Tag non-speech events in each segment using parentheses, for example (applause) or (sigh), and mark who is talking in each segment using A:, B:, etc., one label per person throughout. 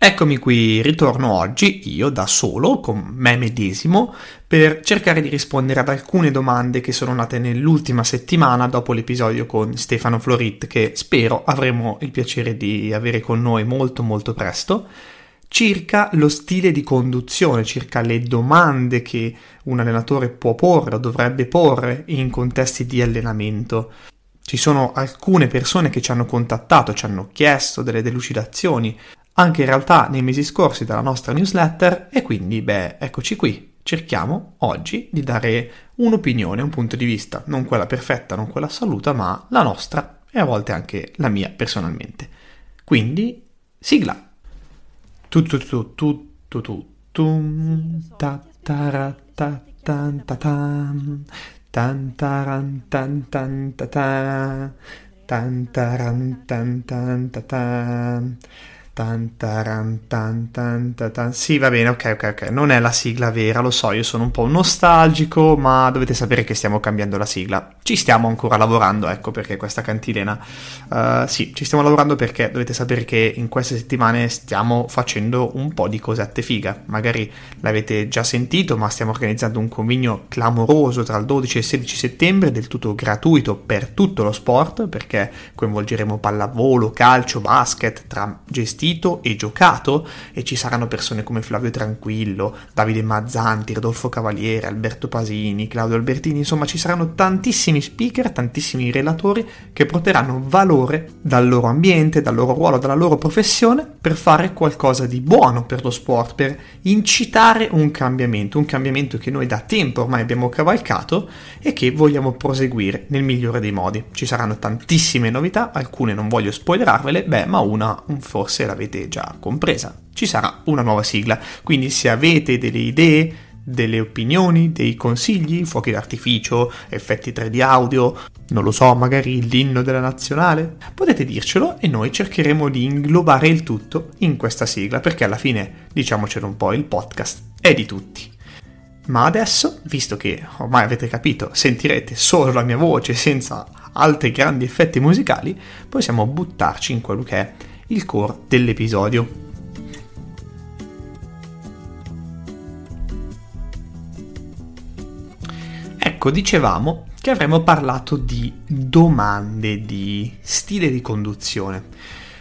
A: Eccomi qui, ritorno oggi, io da solo, con me medesimo, per cercare di rispondere ad alcune domande che sono nate nell'ultima settimana dopo l'episodio con Stefano Florit, che spero avremo il piacere di avere con noi molto molto presto, circa lo stile di conduzione, circa le domande che un allenatore può porre o dovrebbe porre in contesti di allenamento. Ci sono alcune persone che ci hanno contattato, ci hanno chiesto delle delucidazioni anche in realtà nei mesi scorsi dalla nostra newsletter e quindi, beh, eccoci qui. Cerchiamo oggi di dare un'opinione, un punto di vista, non quella perfetta, non quella assoluta, ma la nostra e a volte anche la mia personalmente. Quindi, sigla. Tu tu tu tu tu tu tu ta ta ta tan ta tan tan taran tan tan ta ta tan taran tan tan ta ta Tan, taran, tan, tan, tan. Sì, va bene, ok, ok, ok. Non è la sigla vera, lo so, io sono un po' nostalgico, ma dovete sapere che stiamo cambiando la sigla. Ci stiamo ancora lavorando, ecco perché questa cantilena. Uh, sì, ci stiamo lavorando perché dovete sapere che in queste settimane stiamo facendo un po' di cosette figa. Magari l'avete già sentito, ma stiamo organizzando un convegno clamoroso tra il 12 e il 16 settembre, del tutto gratuito per tutto lo sport, perché coinvolgeremo pallavolo, calcio, basket, tra gestiti gestito e giocato e ci saranno persone come Flavio Tranquillo, Davide Mazzanti, Rodolfo Cavaliere, Alberto Pasini, Claudio Albertini, insomma ci saranno tantissimi speaker, tantissimi relatori che porteranno valore dal loro ambiente, dal loro ruolo, dalla loro professione per fare qualcosa di buono per lo sport, per incitare un cambiamento, un cambiamento che noi da tempo ormai abbiamo cavalcato e che vogliamo proseguire nel migliore dei modi. Ci saranno tantissime novità, alcune non voglio spoilerarvele, beh, ma una forse la l'avete già compresa. Ci sarà una nuova sigla, quindi se avete delle idee, delle opinioni, dei consigli, fuochi d'artificio, effetti 3D audio, non lo so, magari l'inno della nazionale, potete dircelo e noi cercheremo di inglobare il tutto in questa sigla, perché alla fine, diciamocelo un po', il podcast è di tutti. Ma adesso, visto che ormai avete capito, sentirete solo la mia voce senza altri grandi effetti musicali, possiamo buttarci in quello che è il core dell'episodio. Ecco, dicevamo che avremmo parlato di domande di stile di conduzione.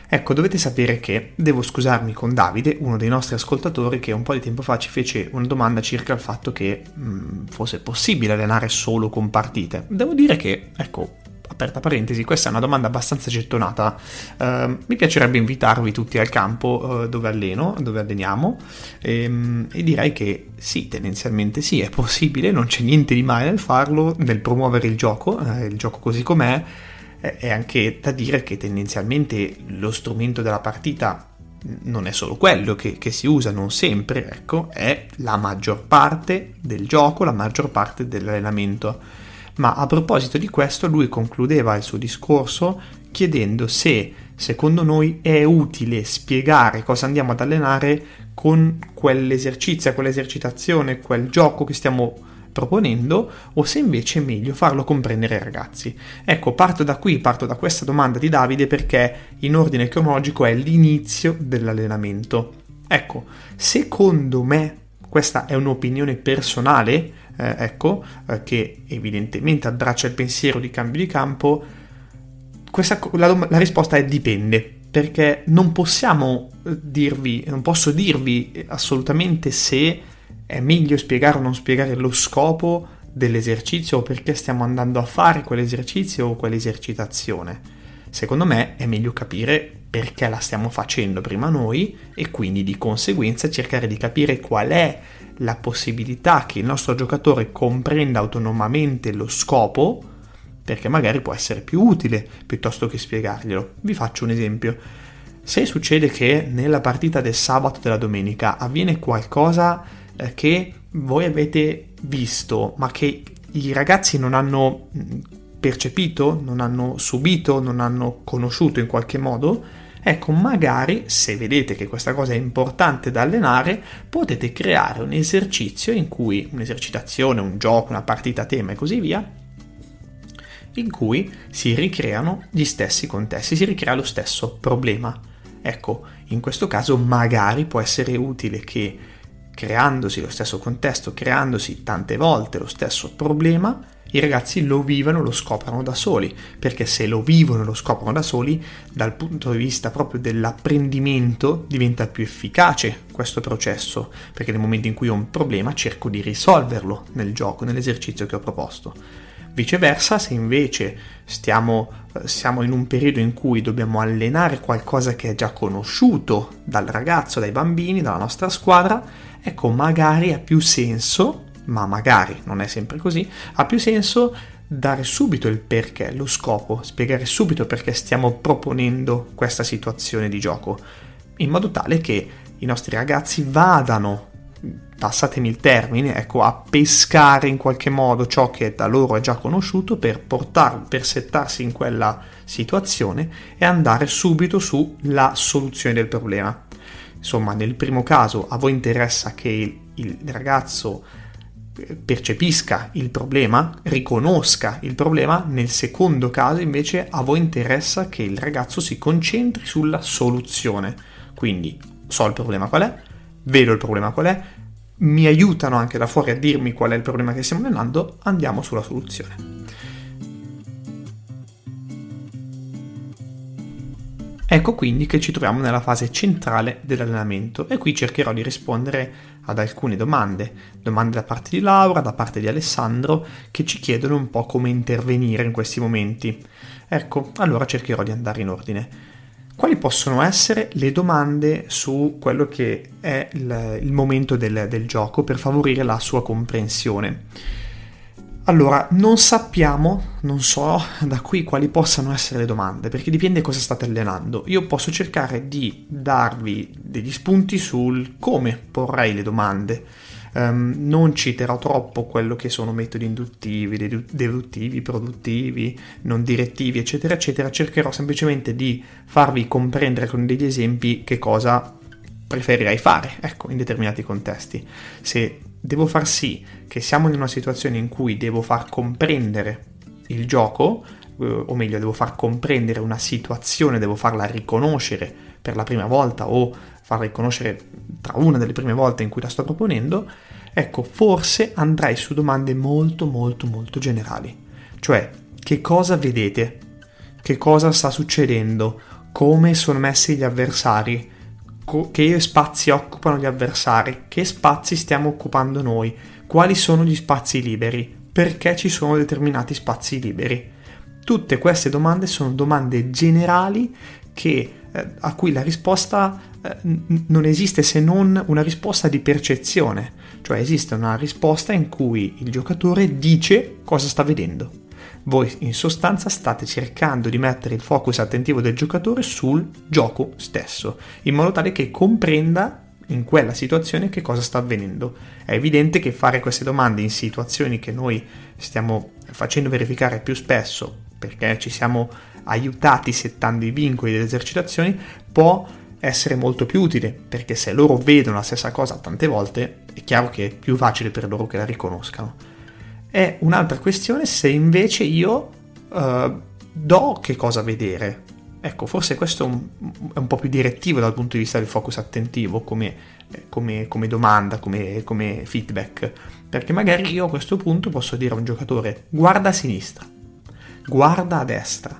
A: Ecco, dovete sapere che devo scusarmi con Davide, uno dei nostri ascoltatori, che un po' di tempo fa ci fece una domanda circa il fatto che mh, mm, fosse possibile allenare solo con partite. Devo dire che, ecco, aperta parentesi, questa è una domanda abbastanza gettonata. Uh, mi piacerebbe invitarvi tutti al campo uh, dove alleno, dove alleniamo, e, ehm, e, direi che sì, tendenzialmente sì, è possibile, non c'è niente di male nel farlo, nel promuovere il gioco, uh, il gioco così com'è. È anche da dire che tendenzialmente lo strumento della partita non è solo quello che, che, si usa, non sempre, ecco, è la maggior parte del gioco, la maggior parte dell'allenamento ma a proposito di questo lui concludeva il suo discorso chiedendo se secondo noi è utile spiegare cosa andiamo ad allenare con quell'esercizio, quell'esercitazione, quel gioco che stiamo proponendo o se invece è meglio farlo comprendere ai ragazzi. Ecco, parto da qui, parto da questa domanda di Davide perché in ordine cronologico è l'inizio dell'allenamento. Ecco, secondo me, questa è un'opinione personale, eh, ecco, eh, che evidentemente abbraccia il pensiero di cambio di campo, questa, la, la risposta è dipende, perché non possiamo eh, dirvi, non posso dirvi assolutamente se è meglio spiegare o non spiegare lo scopo dell'esercizio o perché stiamo andando a fare quell'esercizio o quell'esercitazione. Secondo me è meglio capire perché la stiamo facendo prima noi e quindi di conseguenza cercare di capire qual è la possibilità che il nostro giocatore comprenda autonomamente lo scopo, perché magari può essere più utile piuttosto che spiegarglielo. Vi faccio un esempio. Se succede che nella partita del sabato della domenica avviene qualcosa eh, che voi avete visto, ma che i ragazzi non hanno mm, percepito, non hanno subito, non hanno conosciuto in qualche modo, Ecco, magari se vedete che questa cosa è importante da allenare, potete creare un esercizio in cui un'esercitazione, un gioco, una partita a tema e così via, in cui si ricreano gli stessi contesti, si ricrea lo stesso problema. Ecco, In questo caso magari può essere utile che creandosi lo stesso contesto, creandosi tante volte lo stesso problema, i ragazzi lo vivono, lo scoprono da soli, perché se lo vivono e lo scoprono da soli, dal punto di vista proprio dell'apprendimento diventa più efficace questo processo, perché nel momento in cui ho un problema cerco di risolverlo nel gioco, nell'esercizio che ho proposto. Viceversa, se invece stiamo, eh, siamo in un periodo in cui dobbiamo allenare qualcosa che è già conosciuto dal ragazzo, dai bambini, dalla nostra squadra, ecco, magari ha più senso ma magari non è sempre così, ha più senso dare subito il perché, lo scopo, spiegare subito perché stiamo proponendo questa situazione di gioco, in modo tale che i nostri ragazzi vadano, passatemi il termine, ecco, a pescare in qualche modo ciò che da loro è già conosciuto per portarlo, per settarsi in quella situazione e andare subito sulla soluzione del problema. Insomma, nel primo caso a voi interessa che il, il ragazzo percepisca il problema, riconosca il problema, nel secondo caso invece a voi interessa che il ragazzo si concentri sulla soluzione. Quindi so il problema qual è, vedo il problema qual è, mi aiutano anche da fuori a dirmi qual è il problema che stiamo allenando, andiamo sulla soluzione. Ecco quindi che ci troviamo nella fase centrale dell'allenamento e qui cercherò di rispondere ad alcune domande, domande da parte di Laura, da parte di Alessandro, che ci chiedono un po' come intervenire in questi momenti. Ecco, allora cercherò di andare in ordine. Quali possono essere le domande su quello che è il, il momento del, del gioco per favorire la sua comprensione? Allora, non sappiamo, non so da qui quali possano essere le domande, perché dipende cosa state allenando. Io posso cercare di darvi degli spunti sul come porrei le domande. Um, non citerò troppo quello che sono metodi induttivi, deduttivi, produttivi, non direttivi, eccetera, eccetera. Cercherò semplicemente di farvi comprendere con degli esempi che cosa preferirei fare, ecco, in determinati contesti. Se devo far sì che siamo in una situazione in cui devo far comprendere il gioco, eh, o meglio, devo far comprendere una situazione, devo farla riconoscere per la prima volta o farla riconoscere tra una delle prime volte in cui la sto proponendo, ecco, forse andrei su domande molto molto molto generali. Cioè, che cosa vedete? Che cosa sta succedendo? Come sono messi gli avversari? Che spazi occupano gli avversari, che spazi stiamo occupando noi, quali sono gli spazi liberi, perché ci sono determinati spazi liberi. Tutte queste domande sono domande generali che, eh, a cui la risposta eh, n- non esiste se non una risposta di percezione, cioè esiste una risposta in cui il giocatore dice cosa sta vedendo. Voi in sostanza state cercando di mettere il focus attentivo del giocatore sul gioco stesso, in modo tale che comprenda in quella situazione che cosa sta avvenendo. È evidente che fare queste domande in situazioni che noi stiamo facendo verificare più spesso, perché ci siamo aiutati settando i vincoli delle esercitazioni, può essere molto più utile, perché se loro vedono la stessa cosa tante volte, è chiaro che è più facile per loro che la riconoscano. È un'altra questione se invece io uh, do che cosa vedere. Ecco, forse questo è un, è un, po' più direttivo dal punto di vista del focus attentivo come, eh, come, come domanda, come, come feedback. Perché magari io a questo punto posso dire a un giocatore guarda a sinistra, guarda a destra,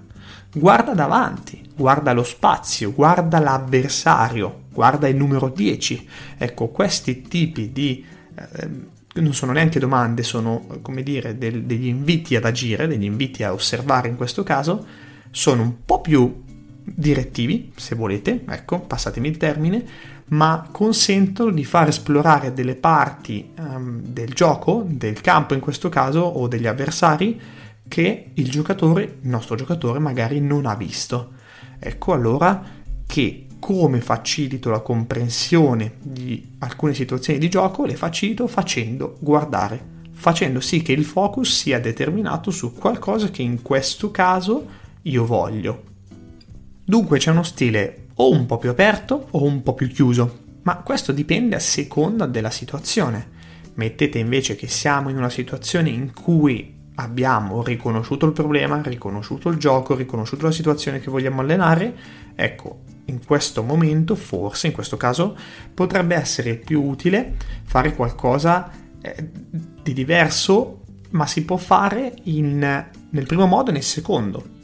A: guarda davanti, guarda lo spazio, guarda l'avversario, guarda il numero 10. Ecco, questi tipi di eh, non sono neanche domande, sono come dire del, degli inviti ad agire, degli inviti a osservare in questo caso, sono un po' più direttivi, se volete, ecco, passatemi il termine, ma consentono di far esplorare delle parti um, del gioco, del campo in questo caso, o degli avversari, che il giocatore, il nostro giocatore, magari non ha visto. Ecco allora che come facilito la comprensione di alcune situazioni di gioco, le facilito facendo guardare, facendo sì che il focus sia determinato su qualcosa che in questo caso io voglio. Dunque c'è uno stile o un po' più aperto o un po' più chiuso, ma questo dipende a seconda della situazione. Mettete invece che siamo in una situazione in cui abbiamo riconosciuto il problema, riconosciuto il gioco, riconosciuto la situazione che vogliamo allenare, ecco, in questo momento, forse in questo caso, potrebbe essere più utile fare qualcosa eh, di diverso, ma si può fare in, nel primo modo e nel secondo.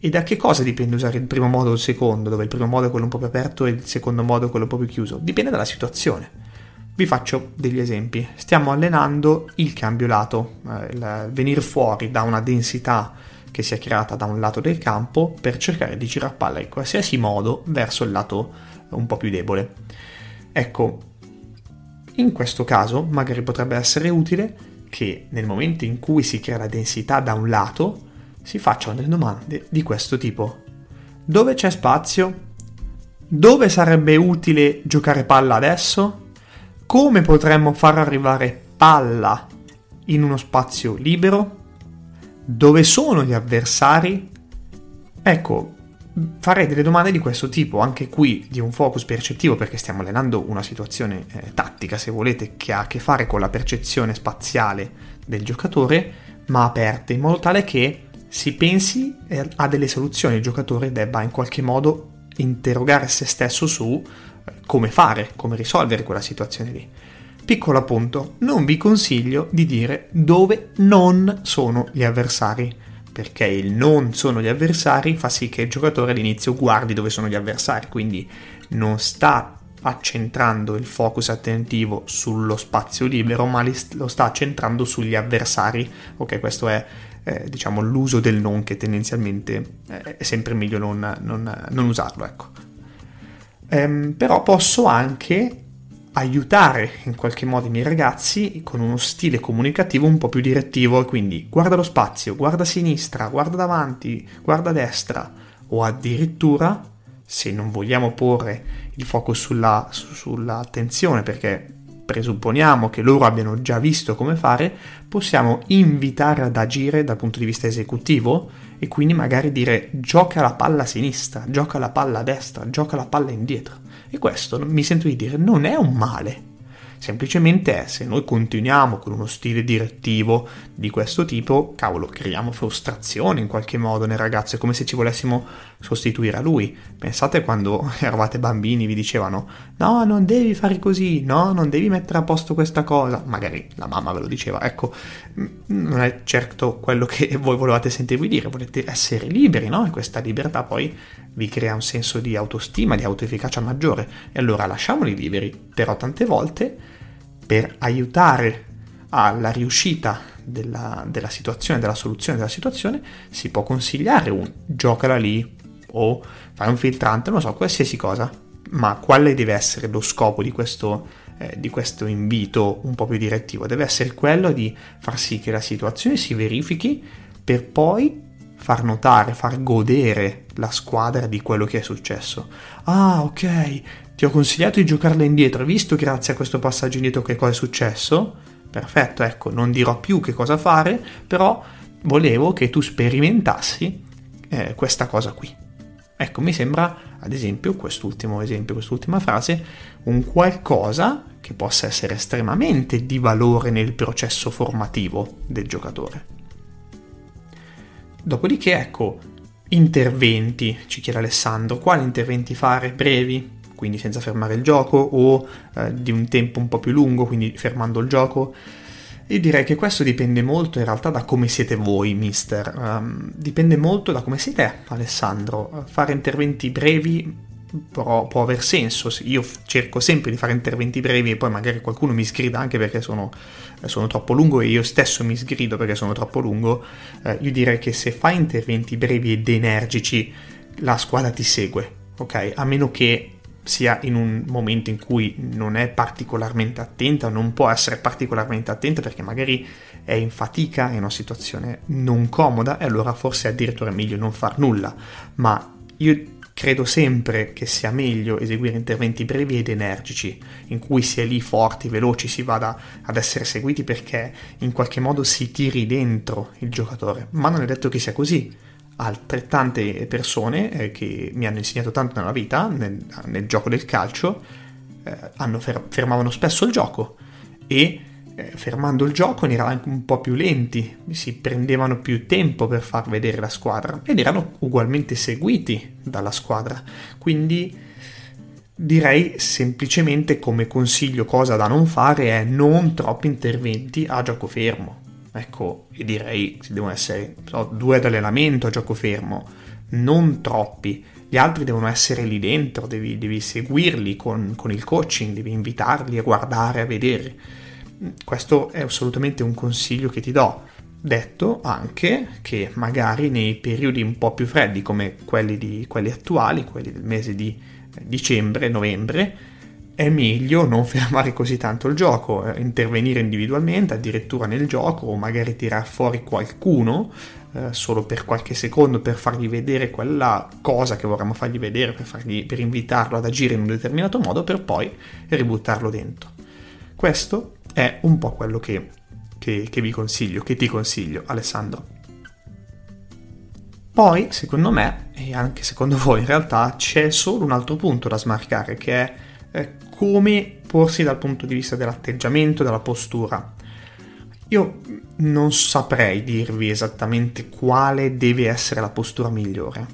A: E da che cosa dipende usare il primo modo o il secondo, dove il primo modo è quello un po' più aperto e il secondo modo è quello un po' più chiuso? Dipende dalla situazione. Vi faccio degli esempi. Stiamo allenando il cambio lato, eh, il venire fuori da una densità che si è creata da un lato del campo per cercare di girare palla in qualsiasi modo verso il lato un po' più debole. Ecco, in questo caso magari potrebbe essere utile che nel momento in cui si crea la densità da un lato si facciano delle domande di questo tipo. Dove c'è spazio? Dove sarebbe utile giocare palla adesso? Come potremmo far arrivare palla in uno spazio libero? Dove sono gli avversari? Ecco, farei delle domande di questo tipo, anche qui di un focus percettivo, perché stiamo allenando una situazione eh, tattica, se volete, che ha a che fare con la percezione spaziale del giocatore, ma aperte, in modo tale che si pensi a delle soluzioni, il giocatore debba in qualche modo interrogare se stesso su eh, come fare, come risolvere quella situazione lì. Piccolo appunto, non vi consiglio di dire dove non sono gli avversari, perché il non sono gli avversari fa sì che il giocatore all'inizio guardi dove sono gli avversari, quindi non sta accentrando il focus attentivo sullo spazio libero, ma lo sta centrando sugli avversari. Ok, questo è eh, diciamo l'uso del non che tendenzialmente eh, è sempre meglio non, non, non usarlo. Ecco. Ehm, però posso anche aiutare in qualche modo i miei ragazzi con uno stile comunicativo un po' più direttivo, quindi guarda lo spazio, guarda a sinistra, guarda davanti, guarda a destra, o addirittura, se non vogliamo porre il focus sulla, sull'attenzione perché presupponiamo che loro abbiano già visto come fare, possiamo invitare ad agire dal punto di vista esecutivo e quindi magari dire gioca la palla a sinistra, gioca la palla a destra, gioca la palla indietro. E questo mi sento di dire non è un male. Semplicemente se noi continuiamo con uno stile direttivo di questo tipo, cavolo, creiamo frustrazione in qualche modo nel ragazzo, è come se ci volessimo sostituire a lui. Pensate quando (laughs) eravate bambini vi dicevano no, non devi fare così, no, non devi mettere a posto questa cosa, magari la mamma ve lo diceva, ecco, non è certo quello che (laughs) voi volevate sentirvi dire, volete essere liberi, no? E questa libertà poi vi crea un senso di autostima, di autoefficacia maggiore. E allora lasciamoli liberi, però tante volte per aiutare alla riuscita della, della, situazione, della soluzione della situazione, si può consigliare un giocala lì o fai un filtrante, non so, qualsiasi cosa. Ma quale deve essere lo scopo di questo, eh, di questo invito un po' più direttivo? Deve essere quello di far sì che la situazione si verifichi per poi far notare, far godere la squadra di quello che è successo. Ah, ok, ti ho consigliato di giocarla indietro, visto grazie a questo passaggio indietro che cosa è successo? Perfetto, ecco, non dirò più che cosa fare, però volevo che tu sperimentassi eh, questa cosa qui. Ecco, mi sembra, ad esempio, quest'ultimo esempio, quest'ultima frase, un qualcosa che possa essere estremamente di valore nel processo formativo del giocatore. Dopodiché, ecco, interventi, ci chiede Alessandro, quali interventi fare brevi, quindi senza fermare il gioco, o eh, di un tempo un po' più lungo, quindi fermando il gioco. Io direi che questo dipende molto in realtà da come siete voi, mister. Um, dipende molto da come siete, Alessandro. Fare interventi brevi può, può, aver senso. Io cerco sempre di fare interventi brevi e poi magari qualcuno mi sgrida anche perché sono, sono troppo lungo e io stesso mi sgrido perché sono troppo lungo. Eh, io direi che se fai interventi brevi ed energici, la squadra ti segue, ok? A meno che sia in un momento in cui non è particolarmente attenta non può essere particolarmente attenta perché magari è in fatica, è in una situazione non comoda e allora forse addirittura è meglio non far nulla. Ma io Credo sempre che sia meglio eseguire interventi brevi ed energici, in cui si è lì forti, veloci, si vada ad essere seguiti perché in qualche modo si tiri dentro il giocatore. Ma non è detto che sia così. Altrettante persone eh, che mi hanno insegnato tanto nella vita, nel, nel gioco del calcio, eh, fer- fermavano spesso il gioco e eh, fermando il gioco ne erano anche un po' più lenti, si prendevano più tempo per far vedere la squadra ed erano ugualmente seguiti dalla squadra. Quindi direi semplicemente come consiglio cosa da non fare è non troppi interventi a gioco fermo. Ecco, e direi che devono essere so, due ad allenamento a gioco fermo, non troppi. Gli altri devono essere lì dentro, devi, devi seguirli con, con il coaching, devi invitarli a guardare, a vedere questo è assolutamente un consiglio che ti do. Detto anche che magari nei periodi un po' più freddi come quelli, di, quelli attuali, quelli del mese di eh, dicembre, novembre, è meglio non (laughs) fermare così tanto il gioco, eh, intervenire individualmente, addirittura nel gioco, o magari tirar fuori qualcuno eh, solo per qualche secondo per fargli vedere quella cosa che vorremmo fargli vedere, per, fargli, per invitarlo ad agire in un determinato modo, per poi ributtarlo dentro. Questo è un po' quello che, che, che vi consiglio, che ti consiglio, Alessandro. Poi, secondo me, e anche secondo (laughs) voi in realtà, c'è solo un altro punto da smarcare, che è eh, come porsi dal punto di vista dell'atteggiamento, della postura. Io non saprei dirvi esattamente quale deve essere la postura migliore.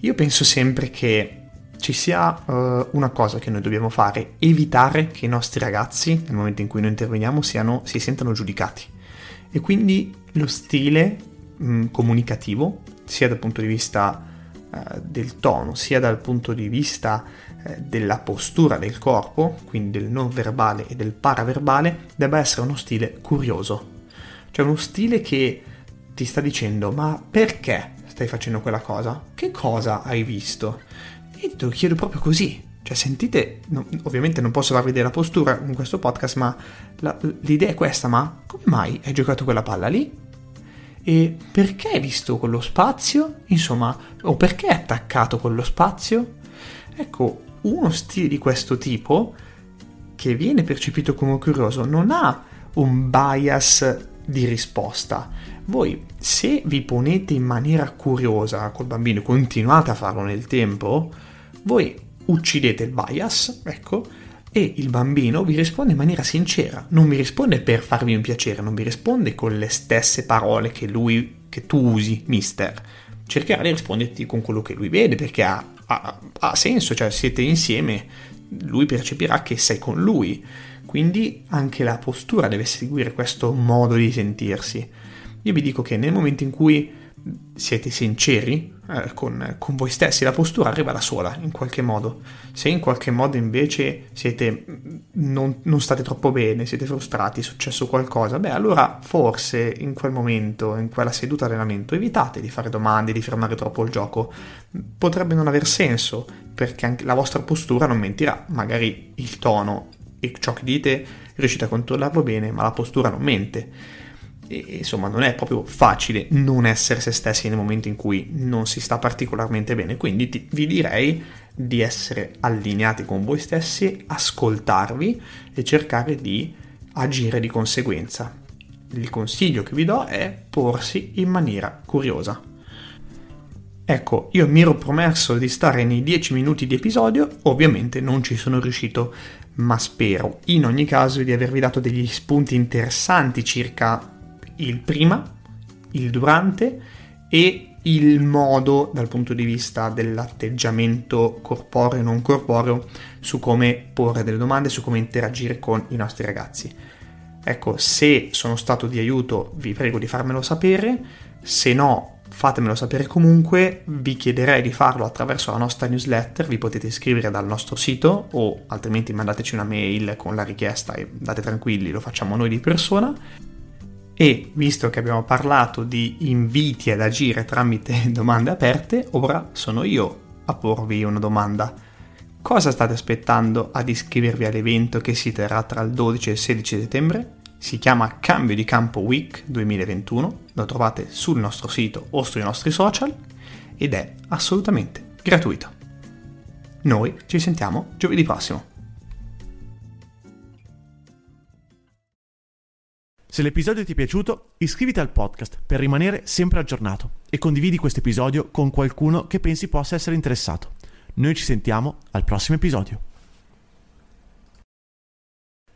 A: Io penso sempre che ci sia uh, una cosa che noi dobbiamo fare, evitare che i nostri ragazzi, nel momento in cui noi interveniamo, siano, si sentano giudicati. E quindi lo stile mh, mm, comunicativo, sia dal punto di vista uh, del tono, sia dal punto di vista uh, della postura del corpo, quindi del non verbale e del paraverbale, debba essere uno stile curioso. Cioè uno stile che ti sta dicendo ma perché stai facendo quella cosa? Che cosa hai visto? E te lo chiedo proprio così. Cioè, sentite, no, ovviamente non posso farvi vedere la postura in questo podcast, ma la, l'idea è questa, ma come mai hai giocato quella palla lì? E perché hai visto quello spazio? Insomma, o perché hai attaccato quello spazio? Ecco, uno stile di questo tipo, che viene percepito come curioso, non ha un bias di risposta. Voi, se vi ponete in maniera curiosa col bambino continuate a farlo nel tempo, voi uccidete il bias, ecco, e il bambino vi risponde in maniera sincera, non vi risponde per farvi un piacere, non vi risponde con le stesse parole che lui, che tu usi, mister. Cercherà di risponderti con quello che lui vede, perché ha, ha, ha senso, cioè siete insieme, lui percepirà che sei con lui. Quindi anche la postura deve seguire questo modo di sentirsi. Io vi dico che nel momento in cui siete sinceri eh, con, con, voi stessi, la postura arriva da sola in qualche modo. Se in qualche modo invece siete, non, non, state troppo bene, siete frustrati, è successo qualcosa, beh allora forse in quel momento, in quella seduta allenamento, evitate di fare domande, di fermare troppo il gioco. Potrebbe non aver senso perché anche la vostra postura non mentirà, magari il tono e ciò che dite riuscite a controllarlo bene, ma la postura non mente e, insomma non è proprio facile non essere se stessi nel momento in cui non si sta particolarmente bene, quindi ti, vi direi di essere allineati con voi stessi, ascoltarvi e cercare di agire di conseguenza. Il consiglio che vi do è porsi in maniera curiosa. Ecco, io mi ero promesso di stare nei 10 minuti di episodio, ovviamente non ci sono riuscito, ma spero in ogni caso di avervi dato degli spunti interessanti circa il prima, il durante e il modo dal punto di vista dell'atteggiamento corporeo e non corporeo su come porre delle domande, su come interagire con i nostri ragazzi. Ecco, se sono stato di aiuto vi prego di farmelo sapere, se no fatemelo sapere comunque, vi chiederei di farlo attraverso la nostra newsletter, vi potete iscrivere dal nostro sito o altrimenti mandateci una mail con la richiesta e date tranquilli, lo facciamo noi di persona e visto che abbiamo parlato di inviti ad agire tramite (laughs) domande aperte, ora sono io a porvi una domanda. Cosa state aspettando ad iscrivervi all'evento che si terrà tra il 12 e il 16 settembre? Si chiama Cambio di Campo Week 2021, lo trovate sul nostro sito o sui nostri social ed è assolutamente gratuito. Noi ci sentiamo giovedì prossimo.
B: Se l'episodio ti è piaciuto, iscriviti al podcast per rimanere sempre aggiornato e condividi questo episodio con qualcuno che pensi possa essere interessato. Noi ci sentiamo al prossimo episodio.